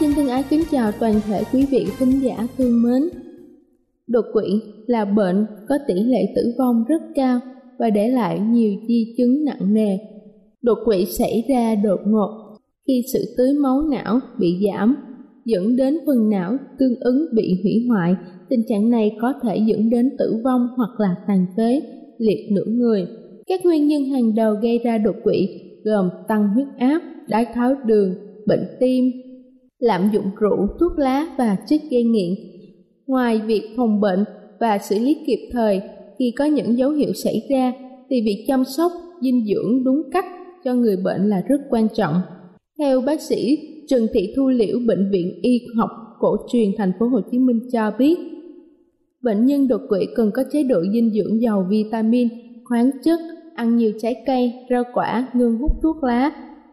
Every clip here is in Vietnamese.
Xin thân ái kính chào toàn thể quý vị khán giả thương mến. Đột quỵ là bệnh có tỷ lệ tử vong rất cao và để lại nhiều di chứng nặng nề. Đột quỵ xảy ra đột ngột khi sự tưới máu não bị giảm dẫn đến phần não tương ứng bị hủy hoại. Tình trạng này có thể dẫn đến tử vong hoặc là tàn phế, liệt nửa người. Các nguyên nhân hàng đầu gây ra đột quỵ gồm tăng huyết áp, đái tháo đường, bệnh tim, lạm dụng rượu, thuốc lá và chất gây nghiện. Ngoài việc phòng bệnh và xử lý kịp thời khi có những dấu hiệu xảy ra, thì việc chăm sóc dinh dưỡng đúng cách cho người bệnh là rất quan trọng. Theo bác sĩ Trần Thị Thu Liễu Bệnh viện Y học cổ truyền thành phố Hồ Chí Minh cho biết, bệnh nhân đột quỵ cần có chế độ dinh dưỡng giàu vitamin, khoáng chất, ăn nhiều trái cây, rau quả, ngừng hút thuốc lá,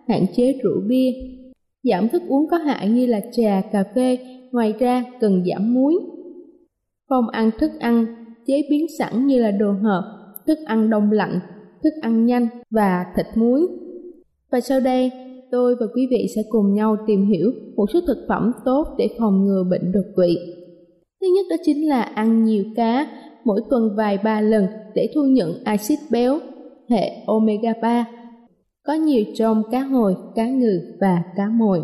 hạn chế rượu bia, giảm thức uống có hại như là trà, cà phê, ngoài ra cần giảm muối. Không ăn thức ăn chế biến sẵn như là đồ hộp, thức ăn đông lạnh, thức ăn nhanh và thịt muối. Và sau đây, tôi và quý vị sẽ cùng nhau tìm hiểu một số thực phẩm tốt để phòng ngừa bệnh đột quỵ. Thứ nhất đó chính là ăn nhiều cá, mỗi tuần vài ba lần để thu nhận axit béo hệ omega 3 có nhiều trong cá hồi, cá ngừ và cá mồi.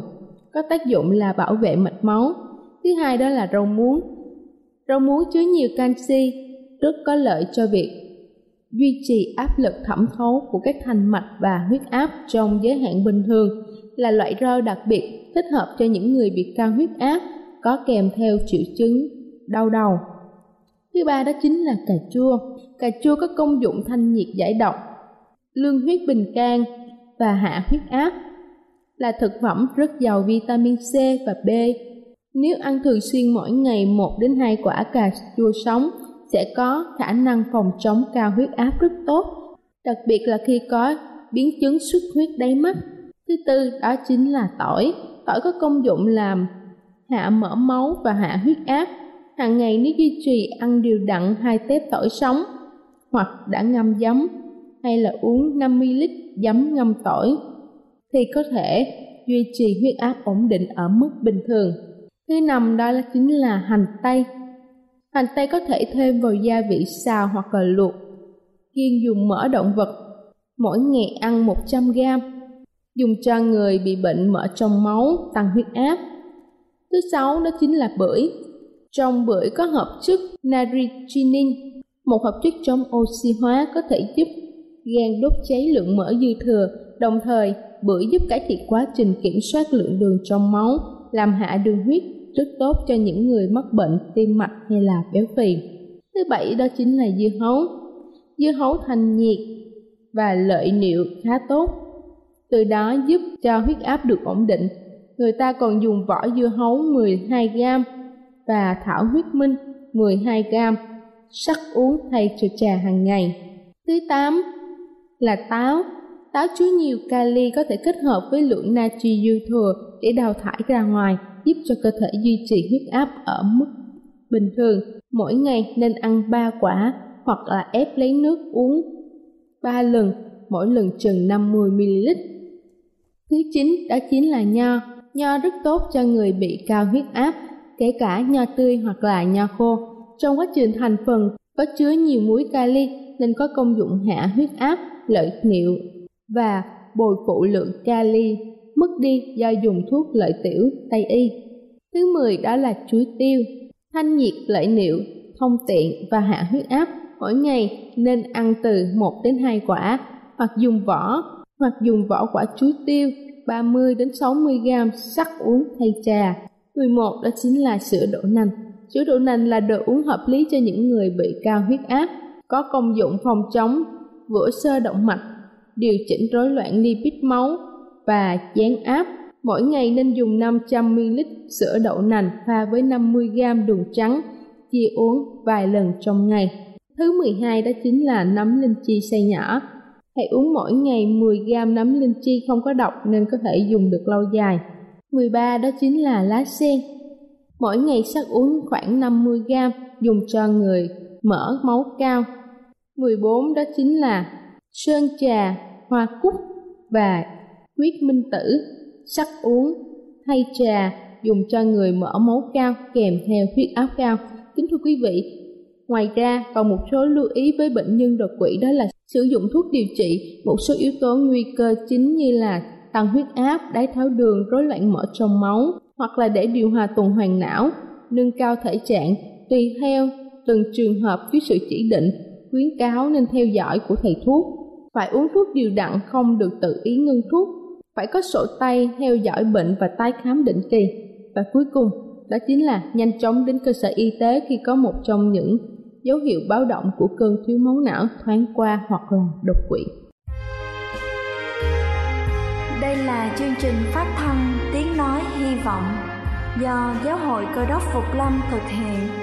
Có tác dụng là bảo vệ mạch máu. Thứ hai đó là rau muống. Rau muống chứa nhiều canxi, rất có lợi cho việc duy trì áp lực thẩm thấu của các thành mạch và huyết áp trong giới hạn bình thường là loại rau đặc biệt thích hợp cho những người bị cao huyết áp có kèm theo triệu chứng đau đầu. Thứ ba đó chính là cà chua. Cà chua có công dụng thanh nhiệt giải độc, lương huyết bình can, và hạ huyết áp là thực phẩm rất giàu vitamin C và B. Nếu ăn thường xuyên mỗi ngày 1 đến 2 quả cà chua sống sẽ có khả năng phòng chống cao huyết áp rất tốt, đặc biệt là khi có biến chứng xuất huyết đáy mắt. Thứ tư đó chính là tỏi. Tỏi có công dụng làm hạ mỡ máu và hạ huyết áp. Hàng ngày nếu duy trì ăn đều đặn hai tép tỏi sống hoặc đã ngâm giấm hay là uống 50 lít giấm ngâm tỏi thì có thể duy trì huyết áp ổn định ở mức bình thường. Thứ năm đó là chính là hành tây. Hành tây có thể thêm vào gia vị xào hoặc là luộc. Kiên dùng mỡ động vật, mỗi ngày ăn 100 g. Dùng cho người bị bệnh mỡ trong máu, tăng huyết áp. Thứ sáu đó chính là bưởi. Trong bưởi có hợp chất natrigenin, một hợp chất chống oxy hóa có thể giúp gan đốt cháy lượng mỡ dư thừa, đồng thời bưởi giúp cải thiện quá trình kiểm soát lượng đường trong máu, làm hạ đường huyết, rất tốt cho những người mắc bệnh tim mạch hay là béo phì. Thứ bảy đó chính là dưa hấu. Dưa hấu thanh nhiệt và lợi niệu khá tốt. Từ đó giúp cho huyết áp được ổn định. Người ta còn dùng vỏ dưa hấu 12 gram và thảo huyết minh 12 gram, sắc uống thay cho trà hàng ngày. Thứ 8 là táo. Táo chứa nhiều kali có thể kết hợp với lượng natri dư thừa để đào thải ra ngoài, giúp cho cơ thể duy trì huyết áp ở mức bình thường. Mỗi ngày nên ăn 3 quả hoặc là ép lấy nước uống 3 lần, mỗi lần chừng 50ml. Thứ chín đó chính là nho. Nho rất tốt cho người bị cao huyết áp, kể cả nho tươi hoặc là nho khô. Trong quá trình thành phần có chứa nhiều muối kali nên có công dụng hạ huyết áp, lợi niệu và bồi phụ lượng kali mất đi do dùng thuốc lợi tiểu Tây y. Thứ 10 đó là chuối tiêu, thanh nhiệt lợi niệu, thông tiện và hạ huyết áp. Mỗi ngày nên ăn từ 1 đến 2 quả hoặc dùng vỏ hoặc dùng vỏ quả chuối tiêu 30 đến 60 g sắc uống thay trà. 11 đó chính là sữa đậu nành. Sữa đậu nành là đồ uống hợp lý cho những người bị cao huyết áp, có công dụng phòng chống vữa sơ động mạch, điều chỉnh rối loạn lipid máu và chán áp. Mỗi ngày nên dùng 500ml sữa đậu nành pha với 50g đường trắng, chia uống vài lần trong ngày. Thứ 12 đó chính là nấm linh chi xay nhỏ. Hãy uống mỗi ngày 10g nấm linh chi không có độc nên có thể dùng được lâu dài. 13 đó chính là lá sen. Mỗi ngày sắc uống khoảng 50g dùng cho người mỡ máu cao. 14 đó chính là sơn trà, hoa cúc và huyết minh tử. Sắc uống thay trà dùng cho người mỡ máu cao kèm theo huyết áp cao. Kính thưa quý vị, ngoài ra còn một số lưu ý với bệnh nhân đột quỵ đó là sử dụng thuốc điều trị một số yếu tố nguy cơ chính như là tăng huyết áp, đái tháo đường, rối loạn mỡ trong máu hoặc là để điều hòa tuần hoàn não, nâng cao thể trạng tùy theo từng trường hợp với sự chỉ định, khuyến cáo nên theo dõi của thầy thuốc. Phải uống thuốc điều đặn không được tự ý ngưng thuốc, phải có sổ tay theo dõi bệnh và tái khám định kỳ. Và cuối cùng, đó chính là nhanh chóng đến cơ sở y tế khi có một trong những dấu hiệu báo động của cơn thiếu máu não thoáng qua hoặc là đột quỵ. Đây là chương trình phát thanh Tiếng Nói Hy Vọng do Giáo hội Cơ đốc Phục Lâm thực hiện.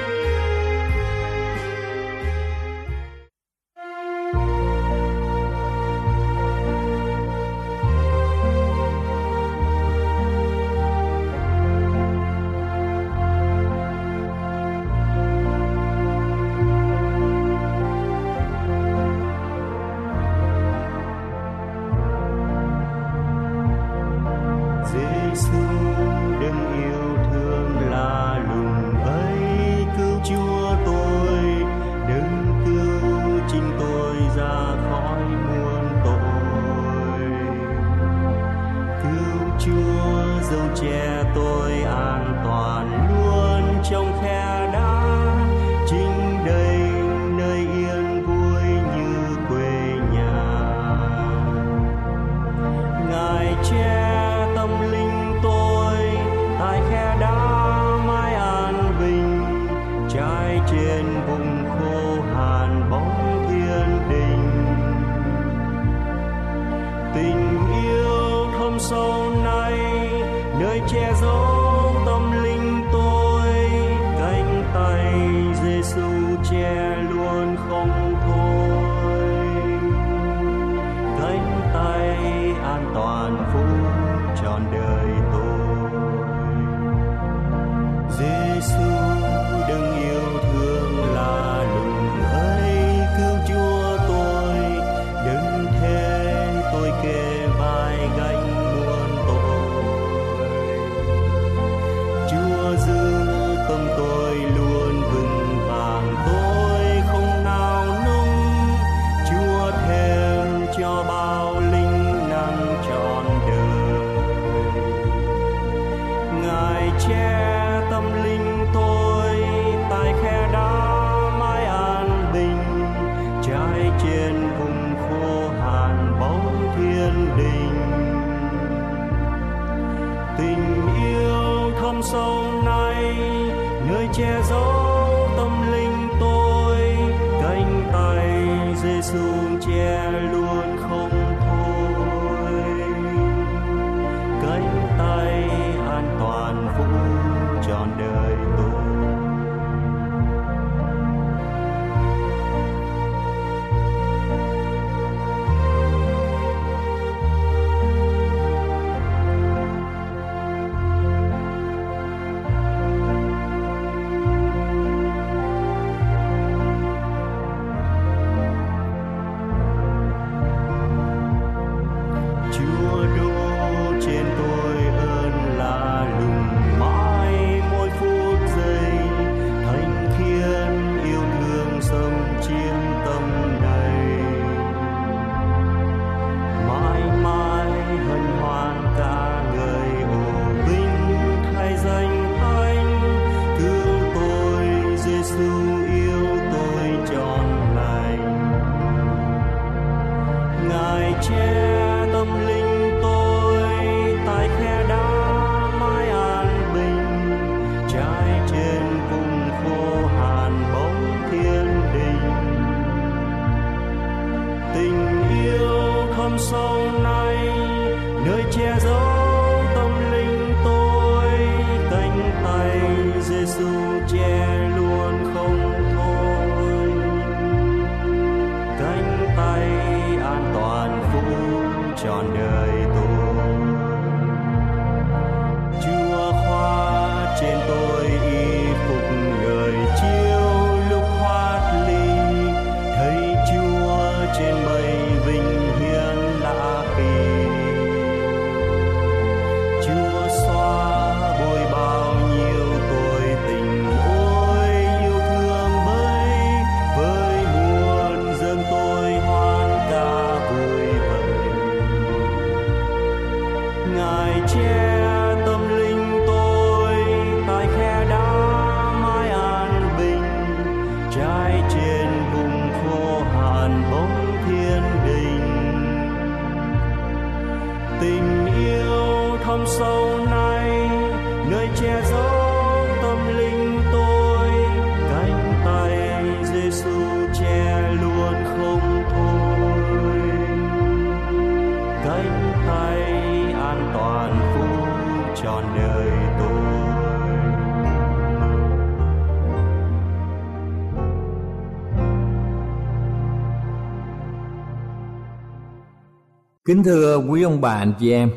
Kính thưa quý ông bà anh chị em,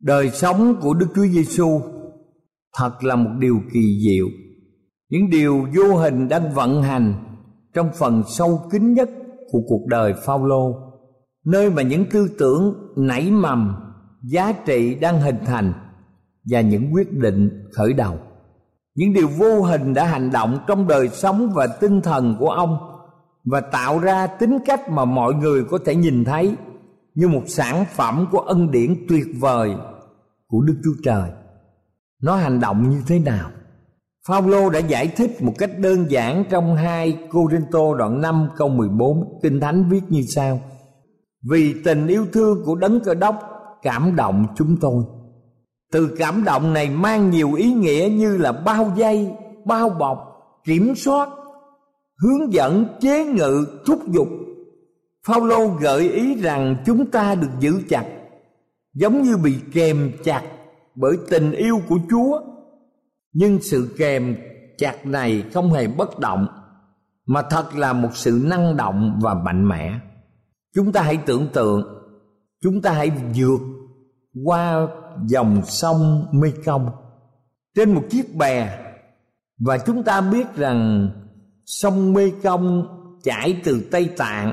đời sống của Đức Chúa Giêsu thật là một điều kỳ diệu. Những điều vô hình đang vận hành trong phần sâu kín nhất của cuộc đời Phaolô, nơi mà những tư tưởng nảy mầm, giá trị đang hình thành và những quyết định khởi đầu. Những điều vô hình đã hành động trong đời sống và tinh thần của ông và tạo ra tính cách mà mọi người có thể nhìn thấy như một sản phẩm của ân điển tuyệt vời của Đức Chúa Trời. Nó hành động như thế nào? Phaolô đã giải thích một cách đơn giản trong 2 Côrintô đoạn 5 câu 14 Kinh Thánh viết như sau: Vì tình yêu thương của Đấng Cơ Đốc cảm động chúng tôi. Từ cảm động này mang nhiều ý nghĩa như là bao dây, bao bọc, kiểm soát, hướng dẫn, chế ngự, thúc giục Phaolô gợi ý rằng chúng ta được giữ chặt giống như bị kèm chặt bởi tình yêu của Chúa. Nhưng sự kèm chặt này không hề bất động mà thật là một sự năng động và mạnh mẽ. Chúng ta hãy tưởng tượng, chúng ta hãy vượt qua dòng sông Mekong trên một chiếc bè và chúng ta biết rằng sông Mekong chảy từ Tây Tạng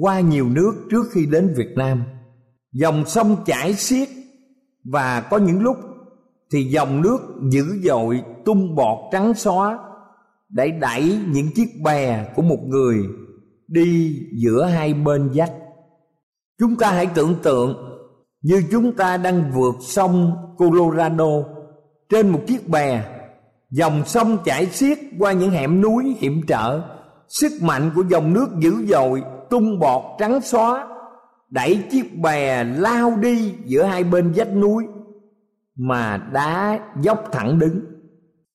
qua nhiều nước trước khi đến Việt Nam. Dòng sông chảy xiết, và có những lúc thì dòng nước dữ dội tung bọt trắng xóa để đẩy những chiếc bè của một người đi giữa hai bên vách. Chúng ta hãy tưởng tượng như chúng ta đang vượt sông Colorado trên một chiếc bè dòng sông chảy xiết qua những hẻm núi hiểm trở, sức mạnh của dòng nước dữ dội tung bọt trắng xóa, đẩy chiếc bè lao đi giữa hai bên vách núi mà đá dốc thẳng đứng.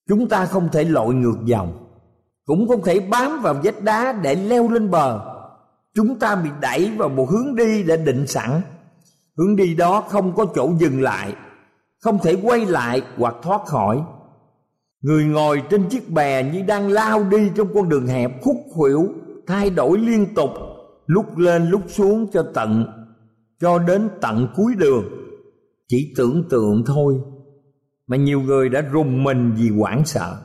Chúng ta không thể lội ngược dòng, cũng không thể bám vào vách đá để leo lên bờ. Chúng ta bị đẩy vào một hướng đi đã định sẵn. Hướng đi đó không có chỗ dừng lại, không thể quay lại hoặc thoát khỏi. Người ngồi trên chiếc bè như đang lao đi trong con đường hẹp khúc khuỷu, thay đổi liên tục lúc lên lúc xuống cho tận, cho đến tận cuối đường. Chỉ tưởng tượng thôi. Mà nhiều người đã rùng mình vì hoảng sợ.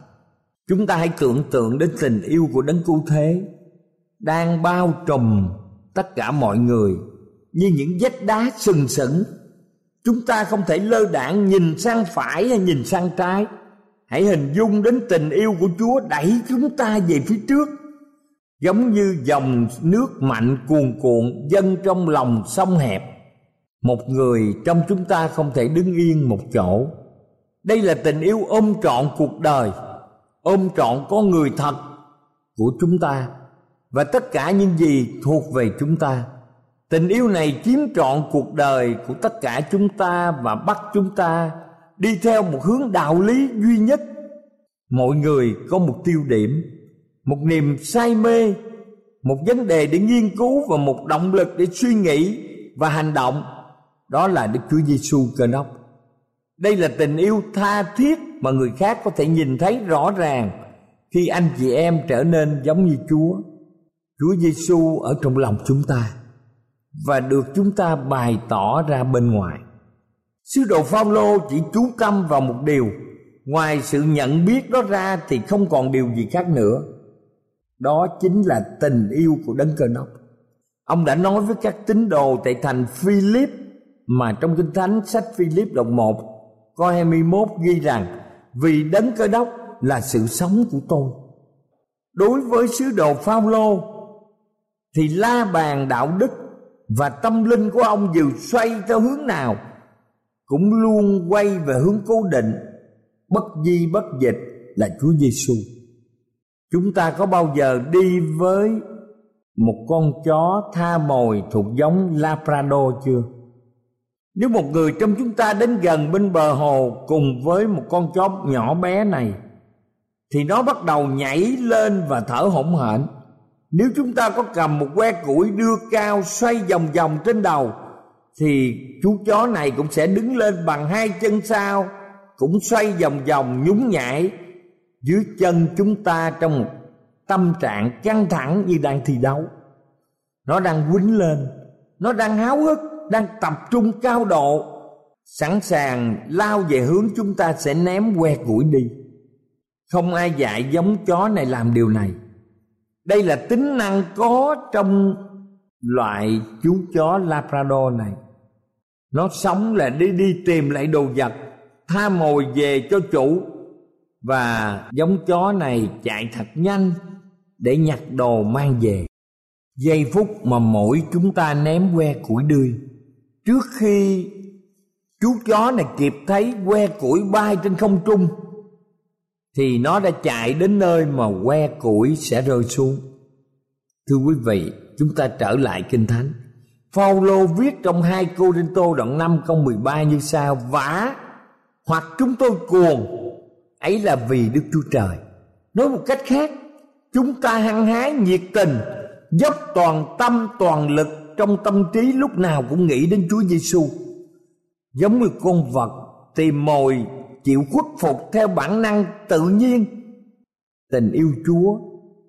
Chúng ta hãy tưởng tượng đến tình yêu của đấng cứu thế, đang bao trùm tất cả mọi người, như những vách đá sừng sững. Chúng ta không thể lơ đãng nhìn sang phải hay nhìn sang trái. Hãy hình dung đến tình yêu của chúa đẩy chúng ta về phía trước giống như dòng nước mạnh cuồn cuộn dâng trong lòng sông hẹp. Một người trong chúng ta không thể đứng yên một chỗ. Đây là tình yêu ôm trọn cuộc đời, ôm trọn con người thật của chúng ta và tất cả những gì thuộc về chúng ta. Tình yêu này chiếm trọn cuộc đời của tất cả chúng ta và bắt chúng ta đi theo một hướng đạo lý duy nhất. Mọi người có một tiêu điểm một niềm say mê, một vấn đề để nghiên cứu và một động lực để suy nghĩ và hành động. Đó là đức chúa giêsu cơ đốc. Đây là tình yêu tha thiết mà người khác có thể nhìn thấy rõ ràng khi anh chị em trở nên giống như chúa. Chúa giêsu ở trong lòng chúng ta và được chúng ta bày tỏ ra bên ngoài. Sứ đồ phaolô chỉ chú tâm vào một điều, ngoài sự nhận biết đó ra thì không còn điều gì khác nữa đó chính là tình yêu của đấng cơ đốc ông đã nói với các tín đồ tại thành philip, mà trong kinh thánh sách philip đoạn 1 câu 21 ghi rằng, vì đấng cơ đốc là sự sống của tôi. Đối với sứ đồ Phaolô, thì la bàn đạo đức và tâm linh của ông dù xoay theo hướng nào cũng luôn quay về hướng cố định. Bất di bất dịch là Chúa Giêsu. Chúng ta có bao giờ đi với một con chó tha mồi thuộc giống Labrador chưa? Nếu một người trong chúng ta đến gần bên bờ hồ cùng với một con chó nhỏ bé này, thì nó bắt đầu nhảy lên và thở hổn hển. Nếu chúng ta có cầm một que củi đưa cao xoay vòng vòng trên đầu, thì chú chó này cũng sẽ đứng lên bằng hai chân sau, cũng xoay vòng vòng nhún nhảy dưới chân chúng ta trong một tâm trạng căng thẳng như đang thi đấu. Nó đang quýnh lên, nó đang háo hức đang tập trung cao độ. Sẵn sàng lao về hướng chúng ta sẽ ném que củi đi. Không ai dạy giống chó này làm điều này. Đây là tính năng có trong loại chú chó labrador này. Nó sống là đi đi tìm lại đồ vật tha mồi về cho chủ và giống chó này chạy thật nhanh để nhặt đồ mang về. Giây phút mà mỗi chúng ta ném que củi đươi trước khi chú chó này kịp thấy que củi bay trên không trung, thì nó đã chạy đến nơi mà que củi sẽ rơi xuống. Thưa quý vị, chúng ta trở lại kinh thánh. Phaolô viết trong hai Cô Đinh Tô đoạn 5 câu 13 như sau, Vả, hoặc chúng tôi cuồng Ấy là vì Đức Chúa Trời. Nói một cách khác, Chúng ta hăng hái nhiệt tình, Dốc toàn tâm, toàn lực trong tâm trí lúc nào cũng nghĩ đến Chúa Giêsu giống như con vật tìm mồi chịu khuất phục theo bản năng tự nhiên. Tình yêu Chúa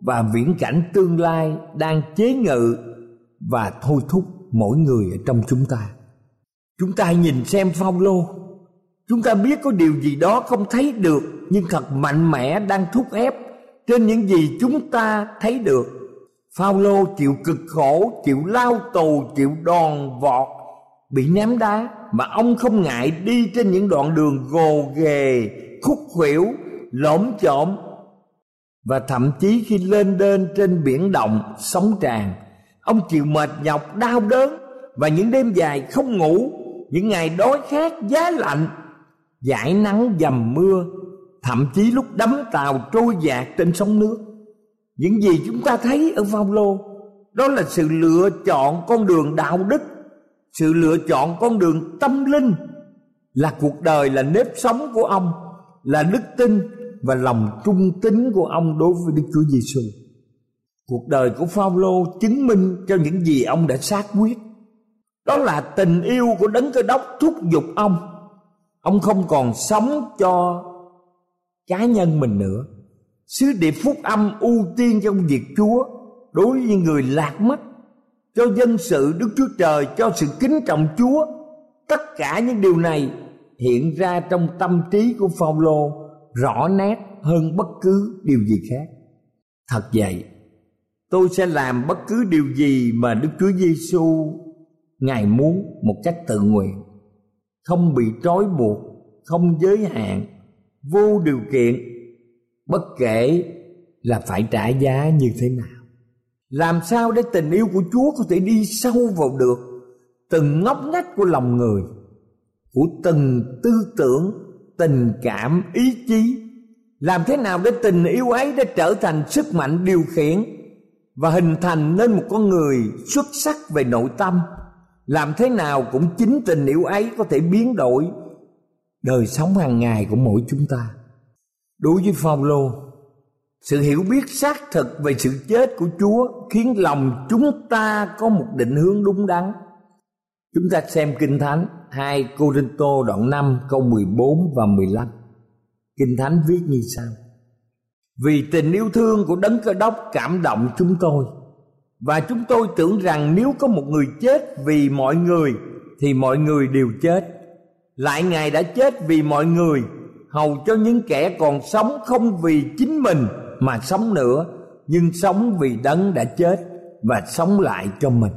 và viễn cảnh tương lai đang chế ngự và thôi thúc mỗi người ở trong chúng ta. Chúng ta nhìn xem phong lô chúng ta biết có điều gì đó không thấy được nhưng thật mạnh mẽ đang thúc ép. Trên những gì chúng ta thấy được Phaolô chịu cực khổ, chịu lao tù, chịu đòn vọt, bị ném đá mà ông không ngại đi trên những đoạn đường gồ ghề, khúc khuỷu, lõm chộm và thậm chí khi lên đên trên biển động sóng tràn, ông chịu mệt nhọc đau đớn và những đêm dài không ngủ, những ngày đói khát giá lạnh, giải nắng dầm mưa, thậm chí lúc đắm tàu trôi dạt trên sóng nước những gì chúng ta thấy ở Phaolô đó là sự lựa chọn con đường đạo đức sự lựa chọn con đường tâm linh là cuộc đời là nếp sống của ông là đức tin và lòng trung tín của ông đối với Đức Chúa Giêsu. Cuộc đời của Phaolô chứng minh cho những gì ông đã xác quyết. Đó là tình yêu của đấng cơ đốc thúc giục ông. Ông không còn sống cho cá nhân mình nữa. Sứ điệp phúc âm ưu tiên cho việc Chúa đối với người lạc mất, cho dân sự Đức Chúa Trời, cho sự kính trọng Chúa. Tất cả những điều này hiện ra trong tâm trí của Phaolô rõ nét hơn bất cứ điều gì khác. Thật vậy, tôi sẽ làm bất cứ điều gì mà Đức Chúa Giêsu Ngài muốn một cách tự nguyện, không bị trói buộc, không giới hạn, vô điều kiện, bất kể là phải trả giá như thế nào. Làm sao để tình yêu của Chúa có thể đi sâu vào được từng ngóc ngách của lòng người, của từng tư tưởng, tình cảm, ý chí làm thế nào để tình yêu ấy đã trở thành sức mạnh điều khiển và hình thành nên một con người xuất sắc về nội tâm làm thế nào cũng chính tình yêu ấy có thể biến đổi đời sống hàng ngày của mỗi chúng ta. Đối với Phaolô, sự hiểu biết xác thực về sự chết của Chúa khiến lòng chúng ta có một định hướng đúng đắn. Chúng ta xem kinh thánh 2 Cô-rinh-tô đoạn 5 câu 14 và 15 Kinh Thánh viết như sau. Vì tình yêu thương của Đấng Cơ Đốc cảm động chúng tôi và chúng tôi tưởng rằng nếu có một người chết vì mọi người, Thì mọi người đều chết. Lại Ngài đã chết vì mọi người, Hầu cho những kẻ còn sống không vì chính mình mà sống nữa, Nhưng sống vì Đấng đã chết và sống lại cho mình.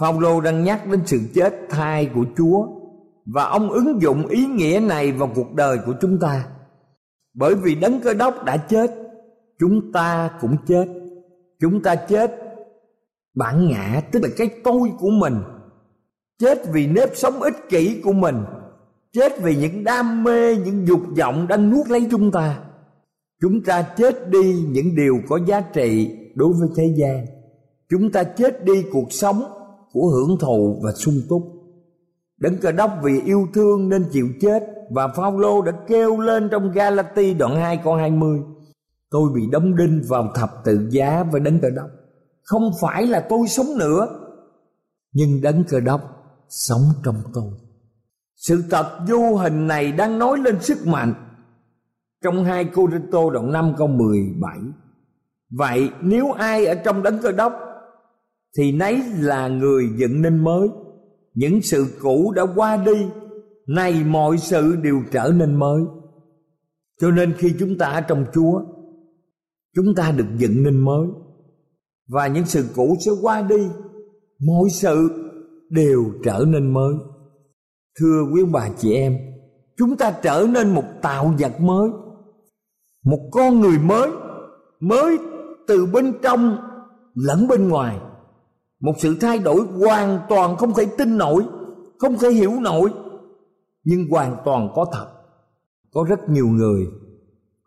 Phaolô đang nhắc đến sự chết thai của Chúa, và ông ứng dụng ý nghĩa này vào cuộc đời của chúng ta. Bởi vì đấng cơ đốc đã chết, chúng ta cũng chết chúng ta chết bản ngã, tức là cái tôi của mình. Chết vì nếp sống ích kỷ của mình. Chết vì những đam mê, những dục vọng đang nuốt lấy chúng ta. Chúng ta chết đi những điều có giá trị đối với thế gian. Chúng ta chết đi cuộc sống của hưởng thụ và sung túc. Đấng cờ Đốc vì yêu thương nên chịu chết và Phaolô đã kêu lên trong Galati đoạn 2 câu 20 Tôi bị đóng đinh vào thập tự giá với Đấng Cơ Đốc. Không phải là tôi sống nữa, Nhưng Đấng Cơ Đốc sống trong tôi. Sự thật vô hình này đang nói lên sức mạnh. Trong hai Cô Rinh Tô đoạn 5 câu 17 Vậy nếu ai ở trong Đấng Cơ Đốc Thì nấy là người dựng nên mới. Những sự cũ đã qua đi, nay mọi sự đều trở nên mới. Cho nên khi chúng ta ở trong chúa chúng ta được dựng nên mới. Và những sự cũ sẽ qua đi. Mọi sự đều trở nên mới. Thưa quý bà chị em, chúng ta trở nên một tạo vật mới. Một con người mới mới từ bên trong lẫn bên ngoài. Một sự thay đổi hoàn toàn không thể tin nổi, không thể hiểu nổi, nhưng hoàn toàn có thật. Có rất nhiều người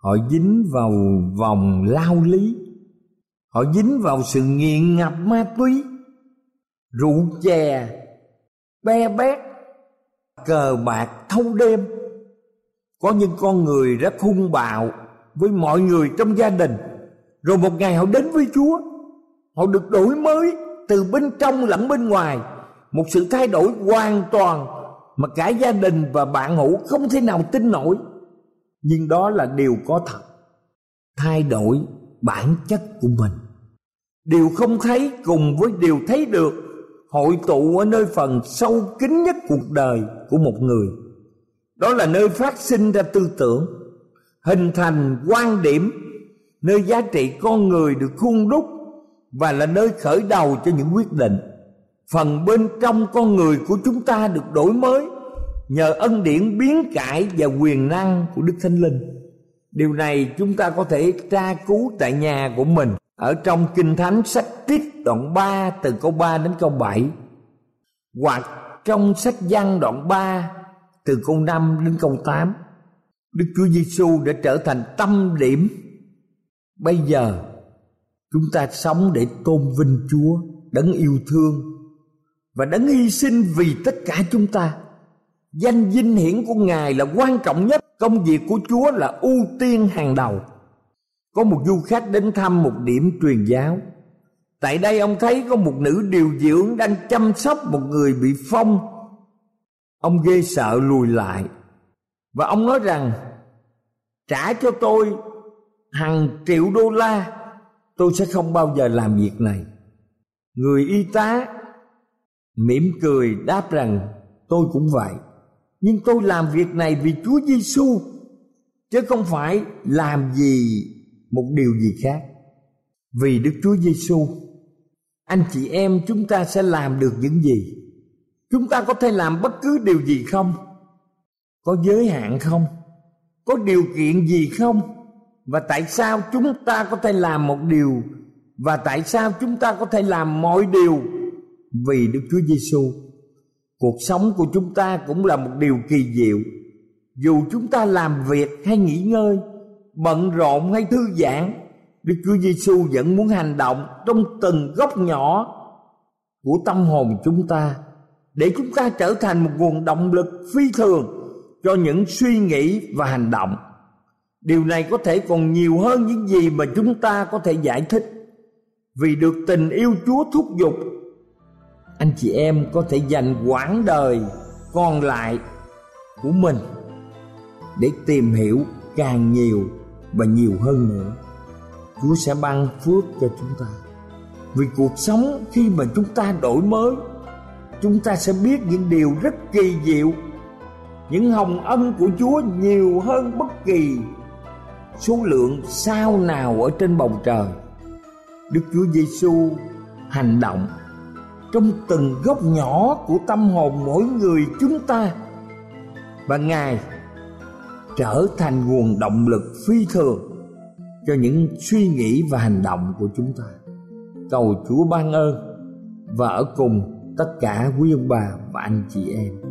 họ dính vào vòng lao lý. Họ dính vào sự nghiện ngập ma túy. Rượu chè, be bét, cờ bạc thâu đêm. Có những con người rất hung bạo với mọi người trong gia đình. Rồi một ngày họ đến với chúa. Họ được đổi mới từ bên trong lẫn bên ngoài. Một sự thay đổi hoàn toàn mà cả gia đình và bạn hữu không thể nào tin nổi nhưng đó là điều có thật. Thay đổi bản chất của mình. Điều không thấy cùng với điều thấy được, hội tụ ở nơi phần sâu kín nhất cuộc đời của một người. Đó là nơi phát sinh ra tư tưởng, hình thành quan điểm, nơi giá trị con người được khuôn đúc và là nơi khởi đầu cho những quyết định. Phần bên trong con người của chúng ta được đổi mới nhờ ân điển biến cải và quyền năng của đức thánh linh, điều này chúng ta có thể tra cứu tại nhà của mình. Ở trong kinh thánh sách tiết đoạn 3 từ câu 3 đến câu 7 hoặc trong sách văn đoạn 3 từ câu 5 đến câu 8 Đức Chúa Giêsu đã trở thành tâm điểm. Bây giờ, chúng ta sống để tôn vinh Chúa, đấng yêu thương và đấng hy sinh vì tất cả chúng ta danh vinh hiển của ngài là quan trọng nhất. Công việc của chúa là ưu tiên hàng đầu. Có một du khách đến thăm một điểm truyền giáo. Tại đây ông thấy có một nữ điều dưỡng đang chăm sóc một người bị phong. Ông ghê sợ lùi lại. Và ông nói rằng, trả cho tôi hàng triệu đô la, tôi sẽ không bao giờ làm việc này. Người y tá mỉm cười đáp rằng, tôi cũng vậy nhưng tôi làm việc này vì Chúa Giêsu, chứ không phải làm gì một điều gì khác. Vì Đức Chúa Giêsu, anh chị em chúng ta sẽ làm được những gì? Chúng ta có thể làm bất cứ điều gì không? Có giới hạn không? Có điều kiện gì không? Và tại sao chúng ta có thể làm một điều? Và tại sao chúng ta có thể làm mọi điều vì Đức Chúa Giêsu. Cuộc sống của chúng ta cũng là một điều kỳ diệu. Dù chúng ta làm việc hay nghỉ ngơi, bận rộn hay thư giãn, Đức Chúa Giêsu vẫn muốn hành động trong từng góc nhỏ của tâm hồn chúng ta để chúng ta trở thành một nguồn động lực phi thường cho những suy nghĩ và hành động. Điều này có thể còn nhiều hơn những gì mà chúng ta có thể giải thích. Vì được tình yêu Chúa thúc giục, anh chị em có thể dành quãng đời còn lại của mình để tìm hiểu càng nhiều và nhiều hơn nữa. Chúa sẽ ban phước cho chúng ta. Vì cuộc sống khi mà chúng ta đổi mới, chúng ta sẽ biết những điều rất kỳ diệu. Những hồng ân của Chúa nhiều hơn bất kỳ số lượng sao nào ở trên bầu trời. Đức Chúa Giêsu hành động trong từng góc nhỏ của tâm hồn mỗi người chúng ta và Ngài trở thành nguồn động lực phi thường cho những suy nghĩ và hành động của chúng ta. Cầu Chúa ban ơn và ở cùng tất cả quý ông bà và anh chị em.